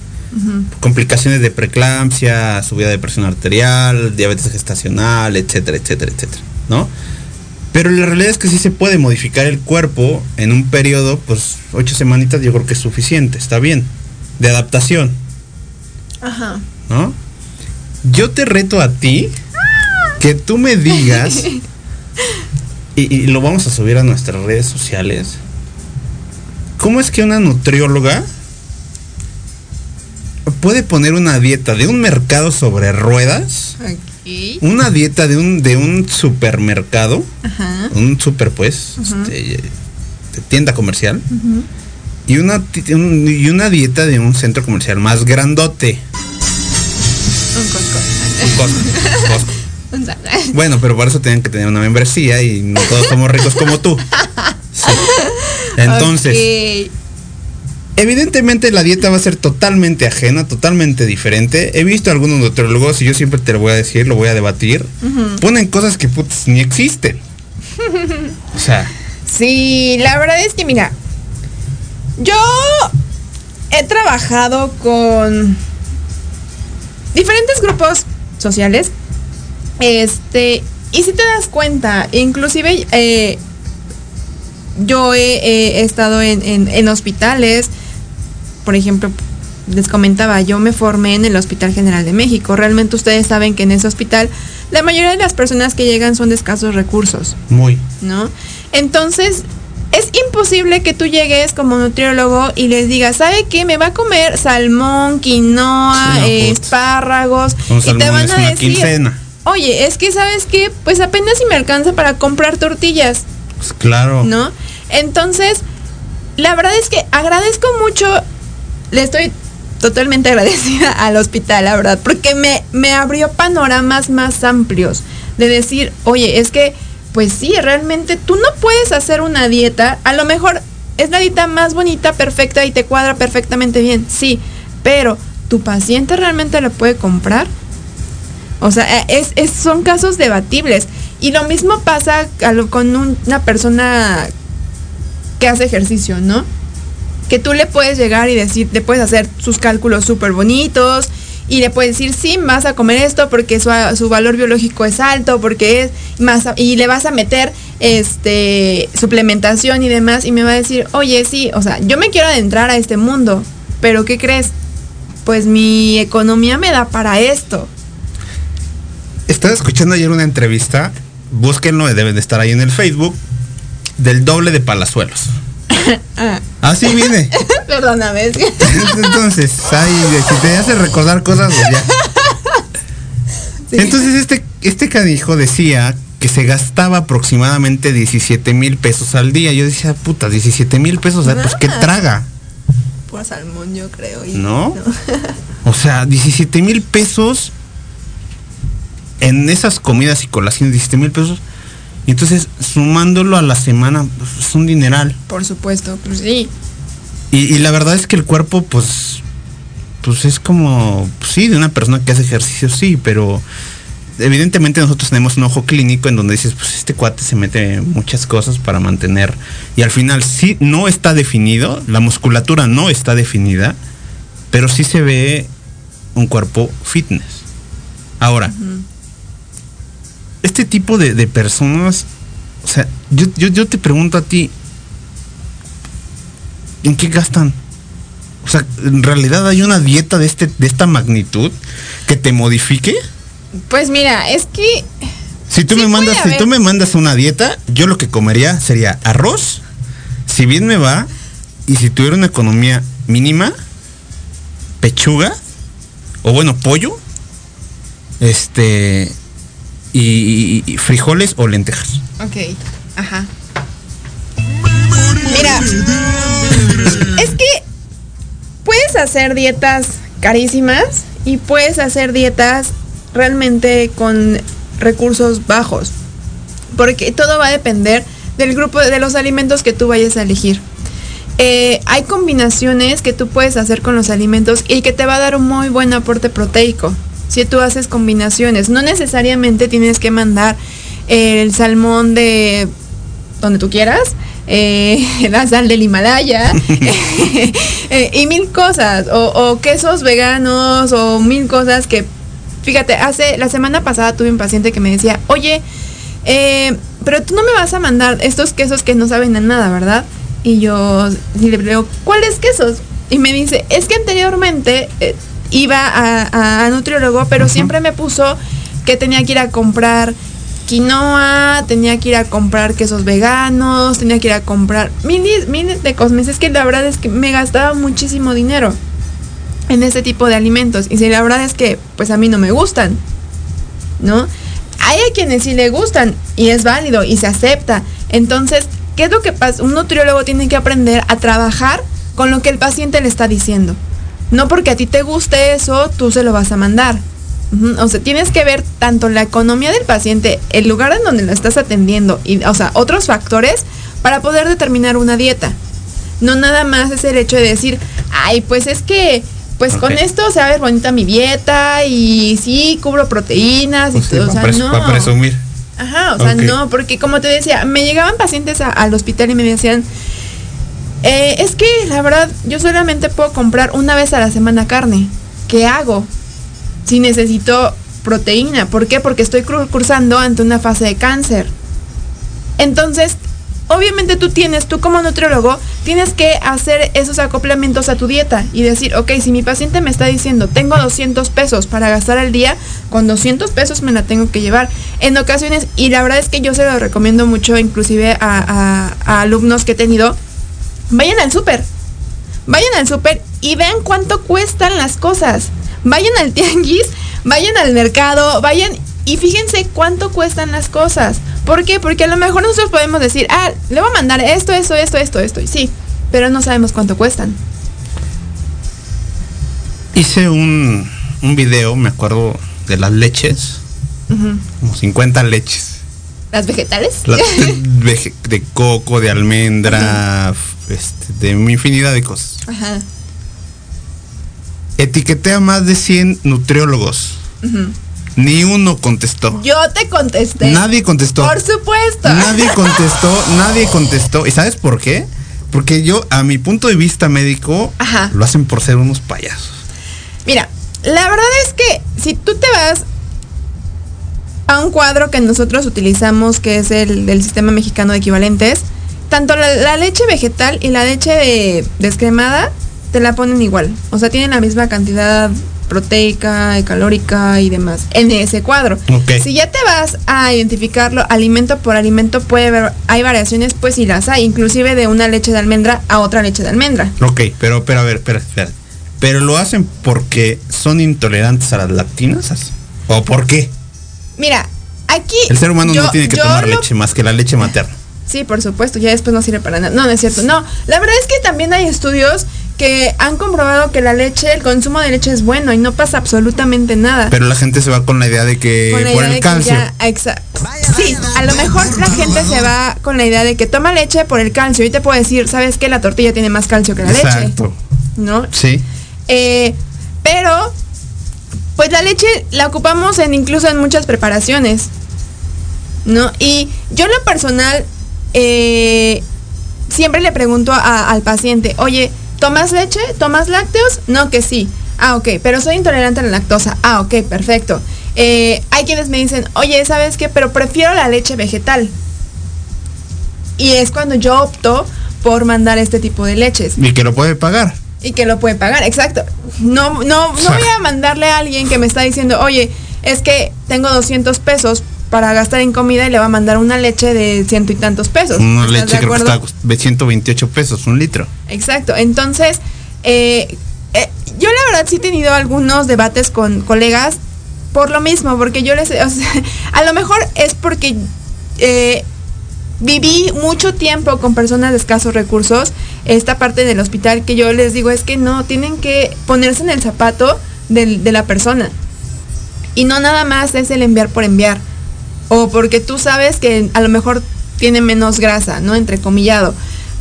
complicaciones de preeclampsia, subida de presión arterial, diabetes gestacional, etcétera, etcétera, etcétera, ¿no? Pero la realidad es que sí se puede modificar el cuerpo en un periodo, pues ocho semanitas yo creo que es suficiente, está bien, de adaptación, Ajá. ¿no? Yo te reto a ti que tú me digas, y, y lo vamos a subir a nuestras redes sociales, ¿cómo es que una nutrióloga puede poner una dieta de un mercado sobre ruedas? Una dieta de un, de un supermercado, Ajá. un super pues, este, de tienda comercial, y una, un- y una dieta de un centro comercial más grandote. Un Costco. Un Costco. Bueno, pero para eso tienen que tener una membresía y no todos somos ricos como tú. Sí. Entonces, evidentemente la dieta va a ser totalmente ajena, totalmente diferente. He visto algunos nutriólogos y yo siempre te lo voy a decir, lo voy a debatir. Ponen cosas que putz, ni existen. O sea, Sí, la verdad es que mira, yo he trabajado con diferentes grupos sociales. Este, y si te das cuenta, inclusive eh, yo he, he estado en, en- en hospitales, por ejemplo, les comentaba, yo me formé en el Hospital General de México. Realmente ustedes saben que en ese hospital la mayoría de las personas que llegan son de escasos recursos. muy. ¿no? Entonces, es imposible que tú llegues como nutriólogo y les digas, ¿sabe qué? Me va a comer salmón, quinoa, Sí, no, eh, putz. espárragos. Un y te van a decir, quincena. Oye, es que, ¿sabes qué? Pues apenas si me alcanza para comprar tortillas, Pues claro. ¿no? Entonces, la verdad es que agradezco mucho, le estoy totalmente agradecida al hospital, la verdad, porque me, me abrió panoramas más amplios de decir, oye, es que, pues sí, realmente tú no puedes hacer una dieta, a lo mejor es la dieta más bonita, perfecta y te cuadra perfectamente bien, sí, pero ¿tu paciente realmente lo puede comprar? O sea, eh, es, es- son casos debatibles. Y lo mismo pasa con un- una persona que hace ejercicio, ¿no? Que tú le puedes llegar y decir, le puedes hacer sus cálculos súper bonitos y le puedes decir, sí, vas a comer esto porque su, su valor biológico es alto, porque es más, y le vas a meter este suplementación y demás, y me va a decir, oye, sí, o sea, yo me quiero adentrar a este mundo, pero ¿qué crees? Pues mi economía me da para esto. Estaba escuchando ayer una entrevista, búsquenlo, deben de estar ahí en el Facebook, del doble de Palazuelos. Ah, Así viene. perdóname. es que- Entonces, de- si te hace recordar cosas, pues ya. Sí. Entonces, este, este canijo decía que se gastaba aproximadamente 17 mil pesos al día. Yo decía, puta, 17 mil pesos, sea, pues qué traga, Pura salmón, yo creo. y- ¿no? O sea, 17 mil pesos en esas comidas y colaciones, 17 mil pesos. Y entonces, sumándolo a la semana, pues, es un dineral. Por supuesto, pues sí. Y, y la verdad es que el cuerpo, pues, pues es como, pues, sí, de una persona que hace ejercicio, sí, pero evidentemente nosotros tenemos un ojo clínico en donde dices, pues este cuate se mete muchas cosas para mantener. Y al final sí, no está definido, la musculatura no está definida, pero sí se ve un cuerpo fitness. Ahora, este tipo de, de personas, o sea, yo, yo, yo te pregunto a ti, ¿en qué gastan? O sea, ¿en realidad hay una dieta de, este, de esta magnitud que te modifique? Pues mira, es que Si tú Sí me mandas, si tú me mandas una dieta, yo lo que comería sería arroz, si bien me va, y si tuviera una economía mínima, pechuga, o bueno, pollo, este, y, frijoles o lentejas. Ok, ajá. Mira, es que puedes hacer dietas carísimas y puedes hacer dietas realmente con recursos bajos. Porque todo va a depender del grupo de los alimentos que tú vayas a elegir. Eh, hay combinaciones que tú puedes hacer con los alimentos y que te va a dar un muy buen aporte proteico. Si tú haces combinaciones, no necesariamente tienes que mandar el salmón de donde tú quieras, eh, la sal del Himalaya eh, y mil cosas, o, o quesos veganos, o mil cosas que, fíjate, hace la semana pasada tuve un paciente que me decía, oye, eh, pero tú no me vas a mandar estos quesos que no saben a nada, ¿verdad? Y yo y le digo, ¿cuáles quesos? Y me dice, es que anteriormente eh, iba a, a nutriólogo, pero siempre me puso que tenía que ir a comprar quinoa, tenía que ir a comprar quesos veganos, tenía que ir a comprar miles, miles de cosas. Es que la verdad es que me gastaba muchísimo dinero en ese tipo de alimentos. Y si la verdad es que, pues a mí no me gustan, ¿no? Hay a quienes sí le gustan y es válido y se acepta. Entonces, ¿qué es lo que pasa? Un nutriólogo tiene que aprender a trabajar con lo que el paciente le está diciendo. No porque a ti te guste eso, tú se lo vas a mandar. O sea, tienes que ver tanto la economía del paciente, el lugar en donde lo estás atendiendo y, o sea, otros factores para poder determinar una dieta. No nada más es el hecho de decir, ay, pues es que, pues con esto se va a ver bonita mi dieta y sí, cubro proteínas y todo. O sea, no. para presumir. Ajá, o sea, no, porque como te decía, me llegaban pacientes a- al hospital y me decían, "Eh, es que la verdad, yo solamente puedo comprar una vez a la semana carne. ¿Qué hago? Si necesito proteína. ¿Por qué? Porque estoy cursando ante una fase de cáncer. Entonces, obviamente tú tienes, tú como nutriólogo, tienes que hacer esos acoplamientos a tu dieta y decir, ok, si mi paciente me está diciendo, tengo 200 pesos para gastar al día, con 200 pesos me la tengo que llevar. En ocasiones, y la verdad es que yo se lo recomiendo mucho, inclusive a alumnos que he tenido, vayan al súper. Vayan al súper y vean cuánto cuestan las cosas. Vayan al tianguis, vayan al mercado, vayan y fíjense cuánto cuestan las cosas. ¿Por qué? Porque a lo mejor nosotros podemos decir, ah, le voy a mandar esto, esto, esto, esto, esto. Y sí, pero no sabemos cuánto cuestan. Hice un, un video, me acuerdo, de las leches, como 50 leches. ¿Las vegetales? La- de, de coco, de almendra, este, de una infinidad de cosas. Ajá. Etiqueté a más de 100 nutriólogos. Ni uno contestó. Yo te contesté. Nadie contestó. Por supuesto. Nadie contestó, nadie contestó. ¿Y sabes por qué? Porque yo, a mi punto de vista médico, Ajá. lo hacen por ser unos payasos. Mira, la verdad es que si tú te vas a un cuadro que nosotros utilizamos, que es el del sistema mexicano de equivalentes, tanto la, la leche vegetal y la leche de- descremada te la ponen igual. O sea, tienen la misma cantidad proteica y calórica y demás en ese cuadro. Si ya te vas a identificarlo alimento por alimento, puede haber, hay variaciones, pues sí las hay, inclusive de una leche de almendra a otra leche de almendra. Ok, pero, pero a ver, espera, espera. ¿Pero lo hacen porque son intolerantes a las lactinas? ¿O por qué? Mira, aquí... El ser humano yo- no tiene que tomar lo- leche más que la leche materna. Sí, por supuesto, ya después no sirve para nada. No, no es cierto. No, la verdad es que también hay estudios que han comprobado que la leche, el consumo de leche es bueno y no pasa absolutamente nada. Pero la gente se va con la idea de que Con la por idea el de que calcio. ya- sí, a lo mejor la gente se va con la idea de que toma leche por el calcio. Y te puedo decir, ¿sabes qué? La tortilla tiene más calcio que la leche. Exacto. ¿No? Sí. Eh, pero, pues la leche la ocupamos en incluso en muchas preparaciones. ¿No? Y yo en lo personal, eh, siempre le pregunto al paciente, oye, ¿tomas leche? ¿Tomas lácteos? No, que sí. Ah, ok, pero soy intolerante a la lactosa. Ah, ok, perfecto. Eh, hay quienes me dicen, oye, ¿sabes qué? Pero prefiero la leche vegetal. Y es cuando yo opto por mandar este tipo de leches. Y que lo puede pagar. Y que lo puede pagar, exacto. No, no, no voy a mandarle a alguien que me está diciendo, oye, es que tengo 200 pesos para gastar en comida y le va a mandar una leche de ciento y tantos pesos. Una ¿Estás leche de creo que está de 128 pesos, un litro. Exacto. Entonces, eh, eh, yo la verdad sí he tenido algunos debates con colegas por lo mismo, porque yo les, o sea, a lo mejor es porque eh, viví mucho tiempo con personas de escasos recursos, esta parte del hospital que yo les digo es que no, tienen que ponerse en el zapato de la persona. Y no nada más es el enviar por enviar. O porque tú sabes que a lo mejor tiene menos grasa, ¿no? Entrecomillado.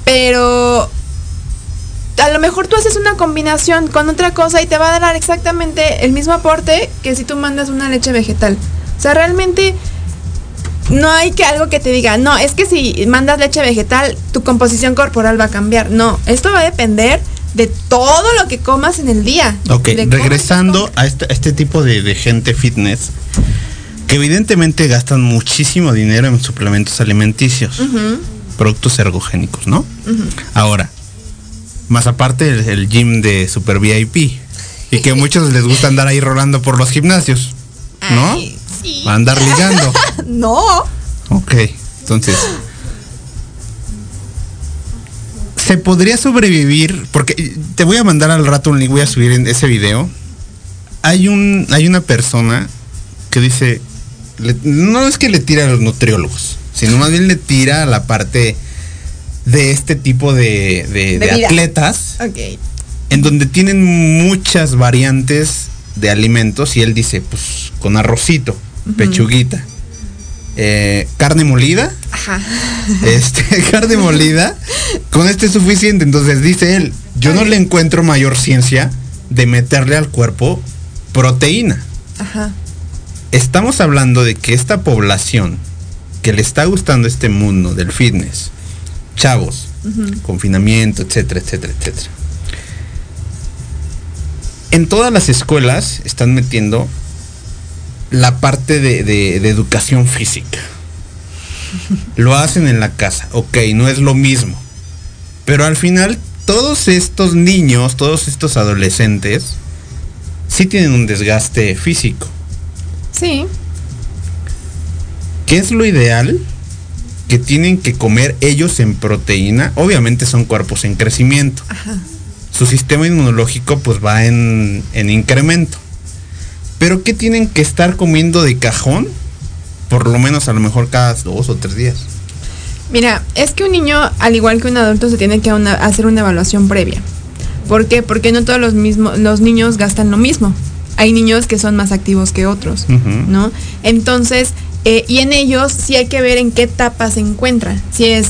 Pero a lo mejor tú haces una combinación con otra cosa y te va a dar exactamente el mismo aporte que si tú mandas una leche vegetal. O sea, realmente no hay que algo que te diga, no, es que si mandas leche vegetal, tu composición corporal va a cambiar. No, esto va a depender de todo lo que comas en el día. Ok, regresando a este, a este tipo de, de gente fitness, que evidentemente gastan muchísimo dinero en suplementos alimenticios, productos ergogénicos, ¿no? Ahora, más aparte el, el gym de Super VIP, y que a muchos les gusta andar ahí rolando por los gimnasios, ¿no? Ay, sí. Andar ligando. No. Ok, entonces. Se podría sobrevivir, porque te voy a mandar al rato un link, voy a subir en ese video. Hay un, hay una persona que dice, le- no es que le tira a los nutriólogos, sino más bien le tira a la parte de este tipo de, de- De de vida. atletas, Ok. en donde tienen muchas variantes de alimentos y él dice, pues con arrocito, pechuguita, eh, carne molida, Ajá. este, carne molida, con este es suficiente. Entonces dice él, yo no le encuentro mayor ciencia de meterle al cuerpo proteína. Ajá. Estamos hablando de que esta población que le está gustando este mundo del fitness, chavos, confinamiento, etcétera, etcétera, etcétera. En todas las escuelas están metiendo la parte de, de- de educación física. Lo hacen en la casa, ok, no es lo mismo. Pero al final, todos estos niños, todos estos adolescentes, sí tienen un desgaste físico. Sí. ¿Qué es lo ideal que tienen que comer ellos en proteína? Obviamente son cuerpos en crecimiento. Su sistema inmunológico pues va en, en incremento. Pero ¿qué tienen que estar comiendo de cajón? Por lo menos a lo mejor cada dos o tres días. Mira, es que un niño, al igual que un adulto, se tiene que una- hacer una evaluación previa. ¿Por qué? Porque no todos los, mismos, los niños gastan lo mismo. Hay niños que son más activos que otros. ¿no? Entonces, eh, y en ellos sí hay que ver en qué etapa se encuentran. Si es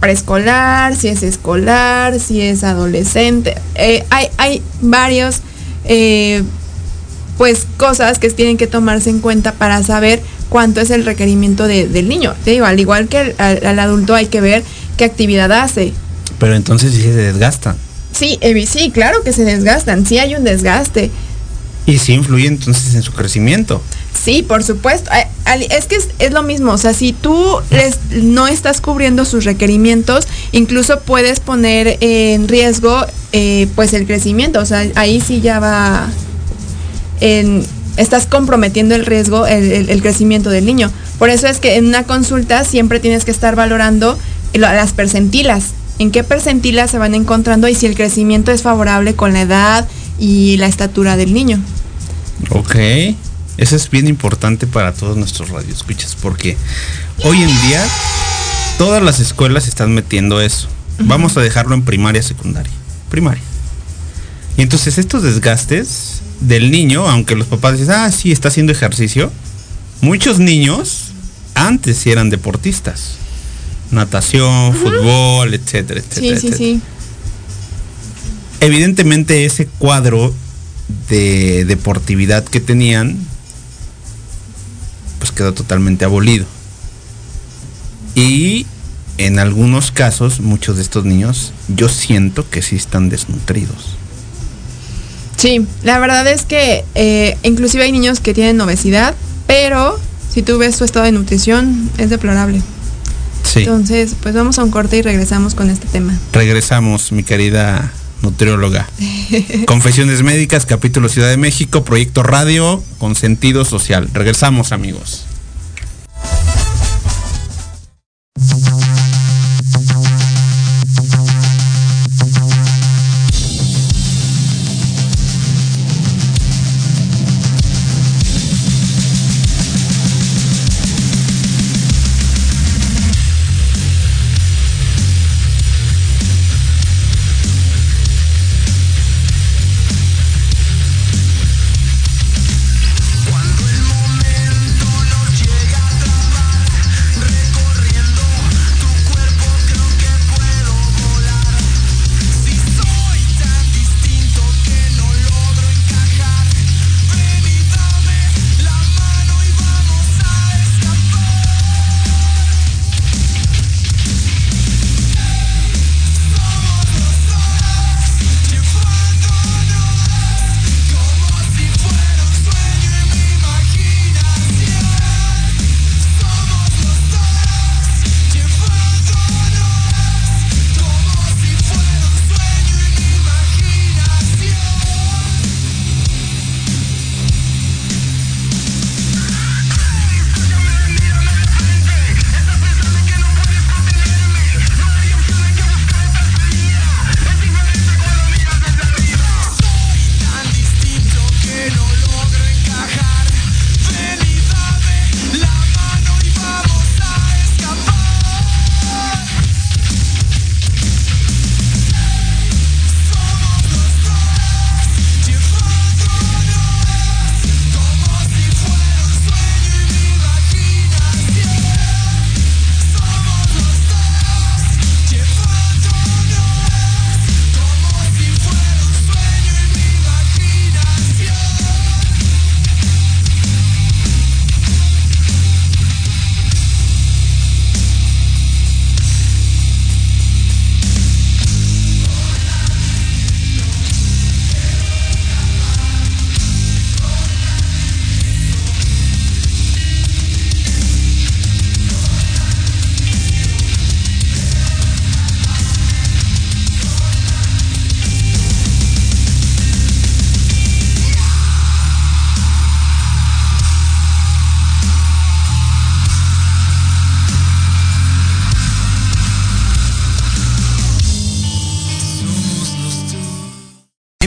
preescolar, si es escolar, si es adolescente. Eh, hay, hay varios eh, pues cosas que tienen que tomarse en cuenta para saber cuánto es el requerimiento de- del niño. Te digo, al igual que al, al adulto hay que ver qué actividad hace. Pero entonces sí se desgastan. Sí, Evi, sí, claro que se desgastan, sí hay un desgaste. Y sí influye entonces en su crecimiento. Sí, por supuesto. Ali, Es que es, es lo mismo, o sea, si tú les- no estás cubriendo sus requerimientos, incluso puedes poner en riesgo eh, pues el crecimiento, o sea, ahí sí ya va en, estás comprometiendo el riesgo, el, el- el crecimiento del niño. Por eso es que en una consulta siempre tienes que estar valorando lo- las percentilas, en qué percentilas se van encontrando y si el crecimiento es favorable con la edad y la estatura del niño. Ok. Eso es bien importante para todos nuestros radioescuchas porque hoy en día todas las escuelas están metiendo eso. Vamos a dejarlo en primaria, secundaria. Primaria. Y entonces estos desgastes del niño, aunque los papás dicen, ah, sí, está haciendo ejercicio, muchos niños antes sí eran deportistas. Natación, fútbol, etcétera, etcétera. Sí, sí, etcétera. sí. Evidentemente ese cuadro de deportividad que tenían, pues quedó totalmente abolido. Y en algunos casos, muchos de estos niños, yo siento que sí están desnutridos. Sí, la verdad es que eh, inclusive hay niños que tienen obesidad, pero si tú ves su estado de nutrición es deplorable. Sí. Entonces, pues vamos a un corte y regresamos con este tema. Regresamos, mi querida nutrióloga. Confesiones Médicas, capítulo Ciudad de México, proyecto radio con sentido social. Regresamos, amigos.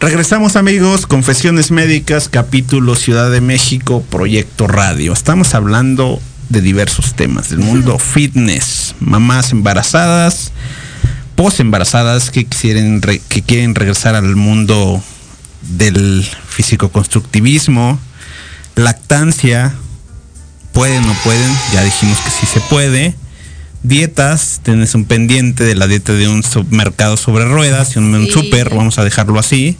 Regresamos amigos, Confesiones Médicas, capítulo Ciudad de México, Proyecto Radio. Estamos hablando de diversos temas del mundo. Fitness, mamás embarazadas, embarazadas que quieren que quieren regresar al mundo del físico-constructivismo, lactancia, pueden o pueden, ya dijimos que sí se puede. Dietas, tienes un pendiente de la dieta de un mercado sobre ruedas y un, super, vamos a dejarlo así.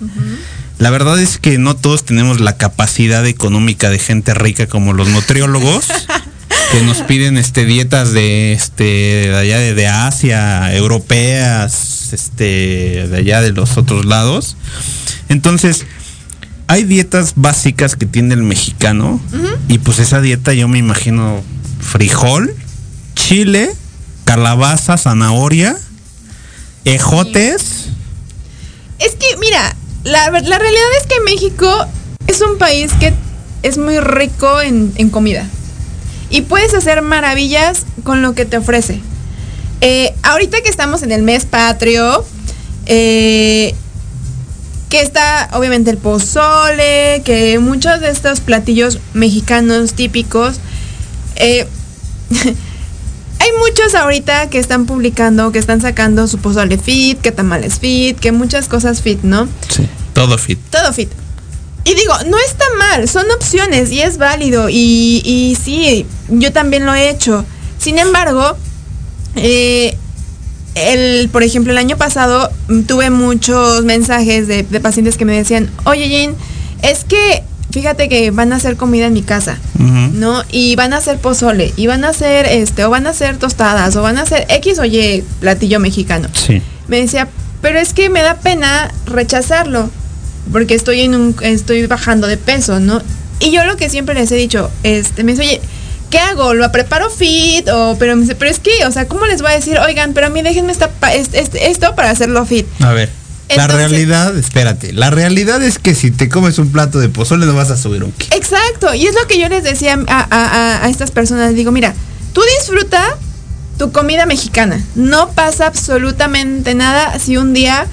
La verdad es que no todos tenemos la capacidad económica de gente rica como los nutriólogos. que nos piden este dietas de este de allá de, Asia, europeas, este de allá de los otros lados. Entonces, hay dietas básicas que tiene el mexicano y pues esa dieta yo me imagino frijol, chile, calabaza, zanahoria, ejotes. Es que mira, la, la realidad es que México es un país que es muy rico en, en comida y puedes hacer maravillas con lo que te ofrece. Eh, ahorita que estamos en el mes patrio, eh, que está obviamente el pozole, que muchos de estos platillos mexicanos típicos, eh, hay muchos ahorita que están publicando, que están sacando su pozole fit, que tamales fit, que muchas cosas fit, ¿no? Sí, todo fit. Todo fit. Y digo, no está mal, son opciones y es válido. Y, y sí, yo también lo he hecho. Sin embargo, eh, el, por ejemplo, el año pasado tuve muchos mensajes de, pacientes que me decían, oye Jean, es que fíjate que van a hacer comida en mi casa, ¿no? Y van a hacer pozole, y van a hacer este, o van a hacer tostadas, o van a hacer X o Y platillo mexicano. Sí. Me decía, pero es que me da pena rechazarlo porque estoy en un, estoy bajando de peso, ¿no? Y yo lo que siempre les he dicho, este, me dice, oye, ¿qué hago? ¿Lo preparo fit? O, pero me dice, pero es que, o sea, ¿cómo les voy a decir? Oigan, pero a mí déjenme esta, esto para hacerlo fit. A ver. La realidad, espérate, la realidad es que si te comes un plato de pozole no vas a subir un kilo. Exacto, y es lo que yo les decía a, a estas personas, digo, mira, tú disfruta tu comida mexicana, no pasa absolutamente nada si un día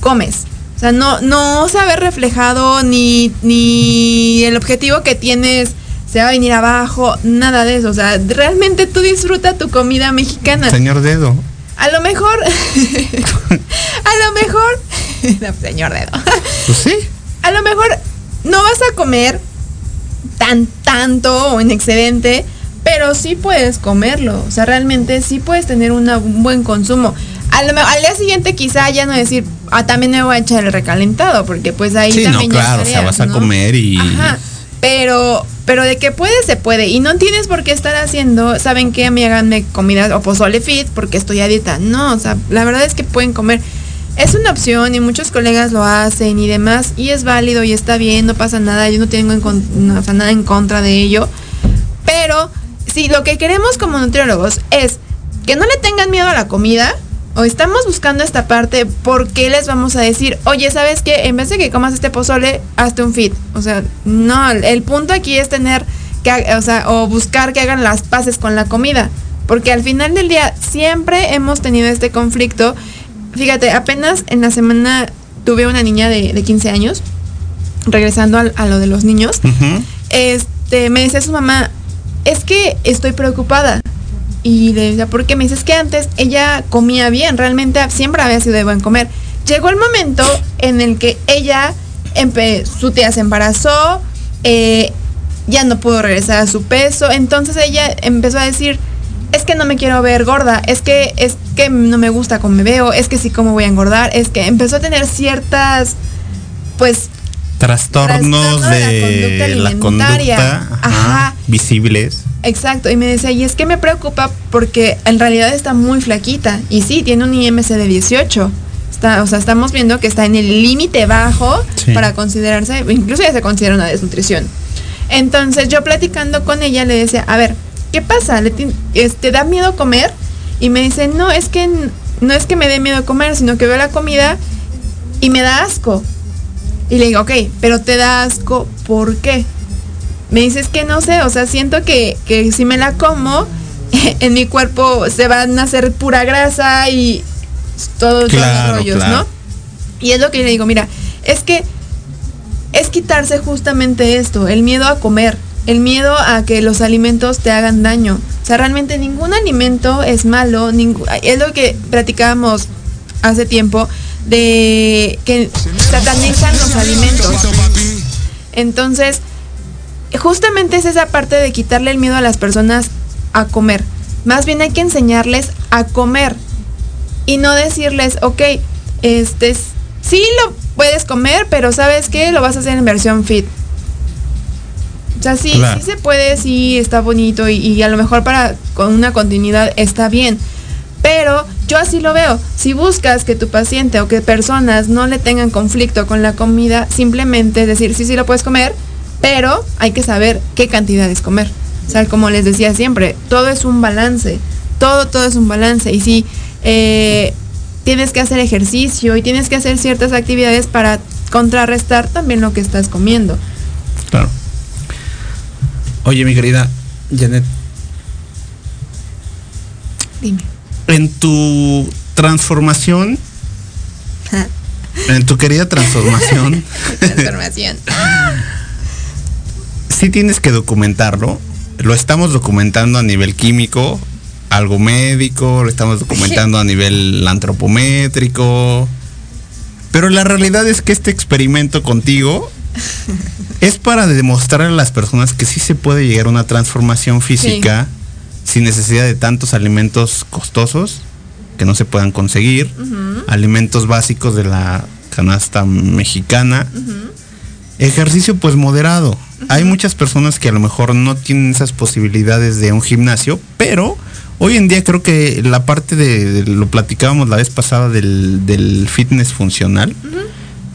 comes o sea, no, no se ve reflejado ni, ni el objetivo que tienes se va a venir abajo, nada de eso. O sea, realmente tú disfruta tu comida mexicana. Señor Dedo. A lo mejor, a lo mejor, señor Dedo. Pues sí. A lo mejor no vas a comer tan tanto o en excedente, pero sí puedes comerlo. O sea, realmente sí puedes tener un buen consumo. Al, al día siguiente quizá ya no decir, ah, también me voy a echar el recalentado, porque pues ahí sí, también no, claro, o sea, vas a comer y... Ajá, pero, pero de que puede, se puede. Y no tienes por qué estar haciendo, ¿saben qué? A mí háganme comida o pozole fit porque estoy a dieta. No, o sea, la verdad es que pueden comer. Es una opción y muchos colegas lo hacen y demás, y es válido y está bien, no pasa nada, yo no tengo nada en contra de ello. Pero si lo que queremos como nutriólogos es que no le tengan miedo a la comida, o estamos buscando esta parte, ¿por qué les vamos a decir, oye, ¿sabes qué? En vez de que comas este pozole, hazte un fit? O sea, no, el punto aquí es tener que, o sea, o buscar que hagan las paces con la comida. Porque al final del día siempre hemos tenido este conflicto. Fíjate, apenas en la semana tuve una niña de, 15 años, regresando a, lo de los niños, este, me decía su mamá, es que estoy preocupada. Y le decía, porque me dices que antes ella comía bien, realmente siempre había sido de buen comer. Llegó el momento en el que ella, su tía se embarazó, eh, ya no pudo regresar a su peso, entonces ella empezó a decir, es que no me quiero ver gorda, es que, es que no me gusta cómo me veo, es que sí cómo voy a engordar, es que empezó a tener ciertas, pues, trastornos, de, la conducta, ajá, visibles. Exacto, y me decía, y es que me preocupa porque en realidad está muy flaquita. Y sí, tiene un IMC de 18. Está, o sea, estamos viendo que está en el límite bajo para considerarse, incluso ya se considera una desnutrición. Entonces yo platicando con ella le decía, a ver, ¿qué pasa? ¿Le ¿Te este, da miedo comer? Y me dice, no, es que no es que me dé miedo comer, sino que veo la comida y me da asco. Y le digo, ok, pero te da asco, ¿por qué? Me dices que no sé, o sea, siento que, si me la como, en mi cuerpo se van a hacer pura grasa y todos los rollos, ¿no? Y es lo que le digo, mira, es que es quitarse justamente esto, el miedo a comer, el miedo a que los alimentos te hagan daño. O sea, realmente ningún alimento es malo, es lo que platicábamos hace tiempo de que satanizan los alimentos. Entonces, justamente es esa parte de quitarle el miedo a las personas a comer. Más bien hay que enseñarles a comer y no decirles, ok, este, sí lo puedes comer, pero sabes que lo vas a hacer en versión fit. O sea, sí, sí se puede, sí está bonito y, y, a lo mejor para con una continuidad está bien. Pero yo así lo veo. Si buscas que tu paciente o que personas no le tengan conflicto con la comida, simplemente decir, sí, sí lo puedes comer, pero hay que saber qué cantidades comer. O sea, como les decía siempre, todo es un balance. Todo, todo es un balance. Y si eh, tienes que hacer ejercicio y tienes que hacer ciertas actividades para contrarrestar también lo que estás comiendo. Claro. Oye, mi querida Janet. Dime. En tu transformación. en tu querida transformación. transformación. sí tienes que documentarlo. Lo estamos documentando a nivel químico, algo médico, lo estamos documentando a nivel antropométrico. Pero la realidad es que este experimento contigo es para demostrar a las personas que sí se puede llegar a una transformación física sin necesidad de tantos alimentos costosos que no se puedan conseguir, alimentos básicos de la canasta mexicana, ejercicio pues moderado. Hay muchas personas que a lo mejor no tienen esas posibilidades de un gimnasio, pero hoy en día creo que la parte de, lo platicábamos la vez pasada del, fitness funcional,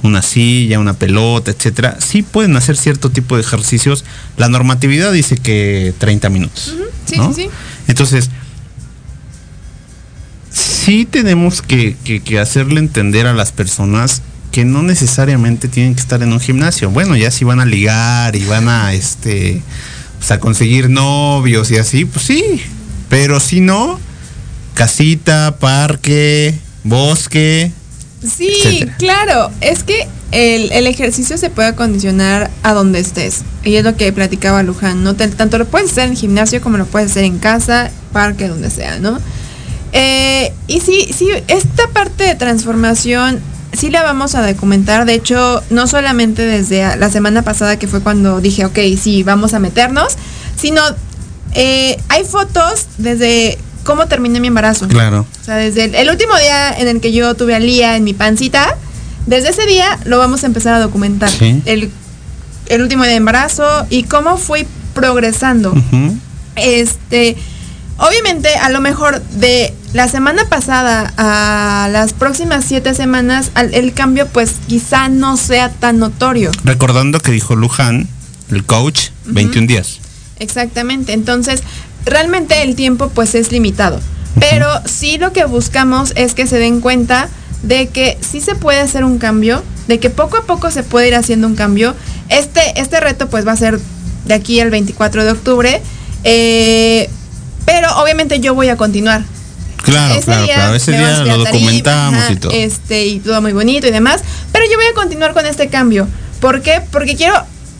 una silla, una pelota, etcétera, sí pueden hacer cierto tipo de ejercicios. La normatividad dice que 30 minutos. Sí, sí, sí. Entonces, sí tenemos que, que hacerle entender a las personas que no necesariamente tienen que estar en un gimnasio. Bueno, ya si van a ligar y van a este pues, a conseguir novios y así, pues sí. Pero si no, casita, parque, bosque. Sí, claro. Es que el, ejercicio se puede acondicionar a donde estés. Y es lo que platicaba Luján, ¿no? Tanto lo puedes hacer en gimnasio como lo puedes hacer en casa, parque, donde sea, ¿no? Eh, y sí, sí, esta parte de transformación sí la vamos a documentar. De hecho, no solamente desde la semana pasada que fue cuando dije, ok, sí, vamos a meternos, sino eh, hay fotos desde cómo terminé mi embarazo. Claro. O sea, desde el, último día en el que yo tuve a Lía en mi pancita, desde ese día lo vamos a empezar a documentar. El, último día de embarazo y cómo fui progresando. Este Obviamente, a lo mejor de la semana pasada a las próximas siete semanas, el cambio pues quizá no sea tan notorio. Recordando que dijo Luján, el coach, 21 días. Exactamente, entonces realmente el tiempo pues es limitado. Pero sí lo que buscamos es que se den cuenta de que sí se puede hacer un cambio, de que poco a poco se puede ir haciendo un cambio. Este, este reto pues va a ser de aquí al 24 de octubre. Eh, pero obviamente yo voy a continuar. Claro, ese claro, día claro. Ese día lo documentamos y todo. Este, y todo muy bonito y demás. Pero yo voy a continuar con este cambio. ¿Por qué? Porque quiero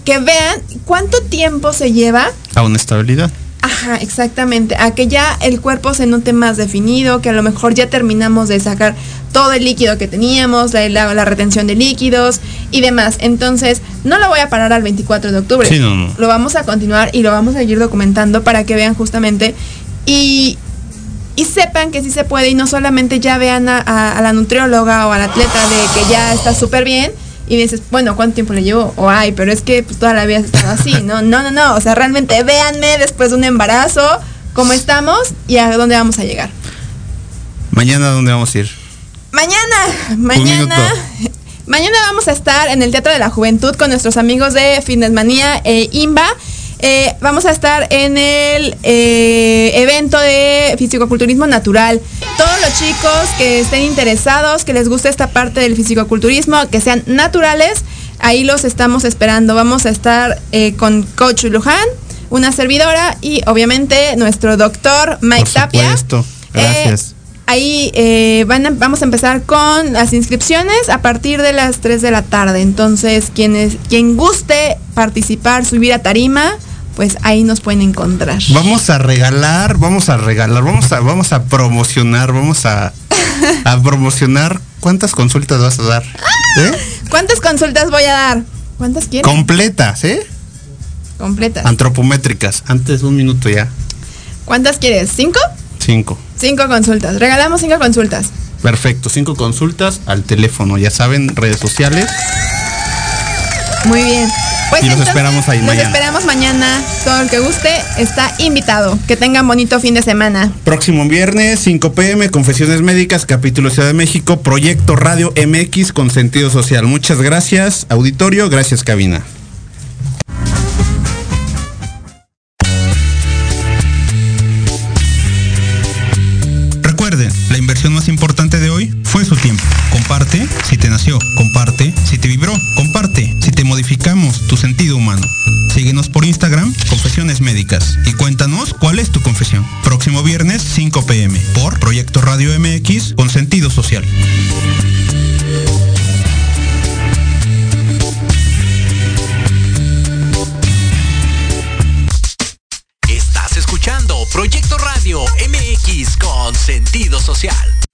que vean cuánto tiempo se lleva. A una estabilidad. Ajá, exactamente. A que ya el cuerpo se note más definido, que a lo mejor ya terminamos de sacar todo el líquido que teníamos, la, la, retención de líquidos y demás. Entonces, no lo voy a parar al 24 de octubre. Sí, no, no. Lo vamos a continuar y lo vamos a seguir documentando para que vean justamente y, y sepan que sí se puede y no solamente ya vean a, a la nutrióloga o al atleta de que ya está súper bien, y dices, bueno, ¿cuánto tiempo le llevo? O ay, pero es que pues, toda la vida has estado así, ¿no? No, no, no. O sea, realmente véanme después de un embarazo, cómo estamos y a dónde vamos a llegar. Mañana, ¿dónde vamos a ir? Mañana, mañana. Mañana vamos a estar en el Teatro de la Juventud con nuestros amigos de Fitness Manía e IMBA. Eh, vamos a estar en el eh, evento de fisicoculturismo natural. Todos los chicos que estén interesados, que les guste esta parte del fisicoculturismo, que sean naturales, ahí los estamos esperando. Vamos a estar eh, con Coach Luján, una servidora y obviamente nuestro doctor Mike Por Tapia. Gracias. Ahí eh, van a- vamos a empezar con las inscripciones a partir de las 3 de la tarde. Entonces, quienes, quien guste participar, subir a tarima, pues ahí nos pueden encontrar. Vamos a regalar, vamos a regalar, vamos a, vamos a promocionar, vamos a, a promocionar. ¿Cuántas consultas vas a dar? ¿Eh? ¿Cuántas consultas voy a dar? ¿Cuántas quieres? Completas, ¿eh? Completas. Antropométricas. Antes un minuto ya. ¿Cuántas quieres? ¿Cinco? Cinco. Cinco consultas. Regalamos cinco consultas. Perfecto. Cinco consultas al teléfono. Ya saben, redes sociales. Muy bien. Pues Y los esperamos ahí los mañana. esperamos mañana. Todo el que guste está invitado. Que tengan bonito fin de semana. Próximo viernes, 5 pm, Confesiones Médicas, capítulo Ciudad de México, Proyecto Radio MX con sentido social. Muchas gracias, auditorio. Gracias, cabina. Modificamos tu sentido humano. Síguenos por Instagram, Confesiones Médicas, y cuéntanos cuál es tu confesión. Próximo viernes, 5 pm, por Proyecto Radio MX con sentido social. Estás escuchando Proyecto Radio MX con sentido social.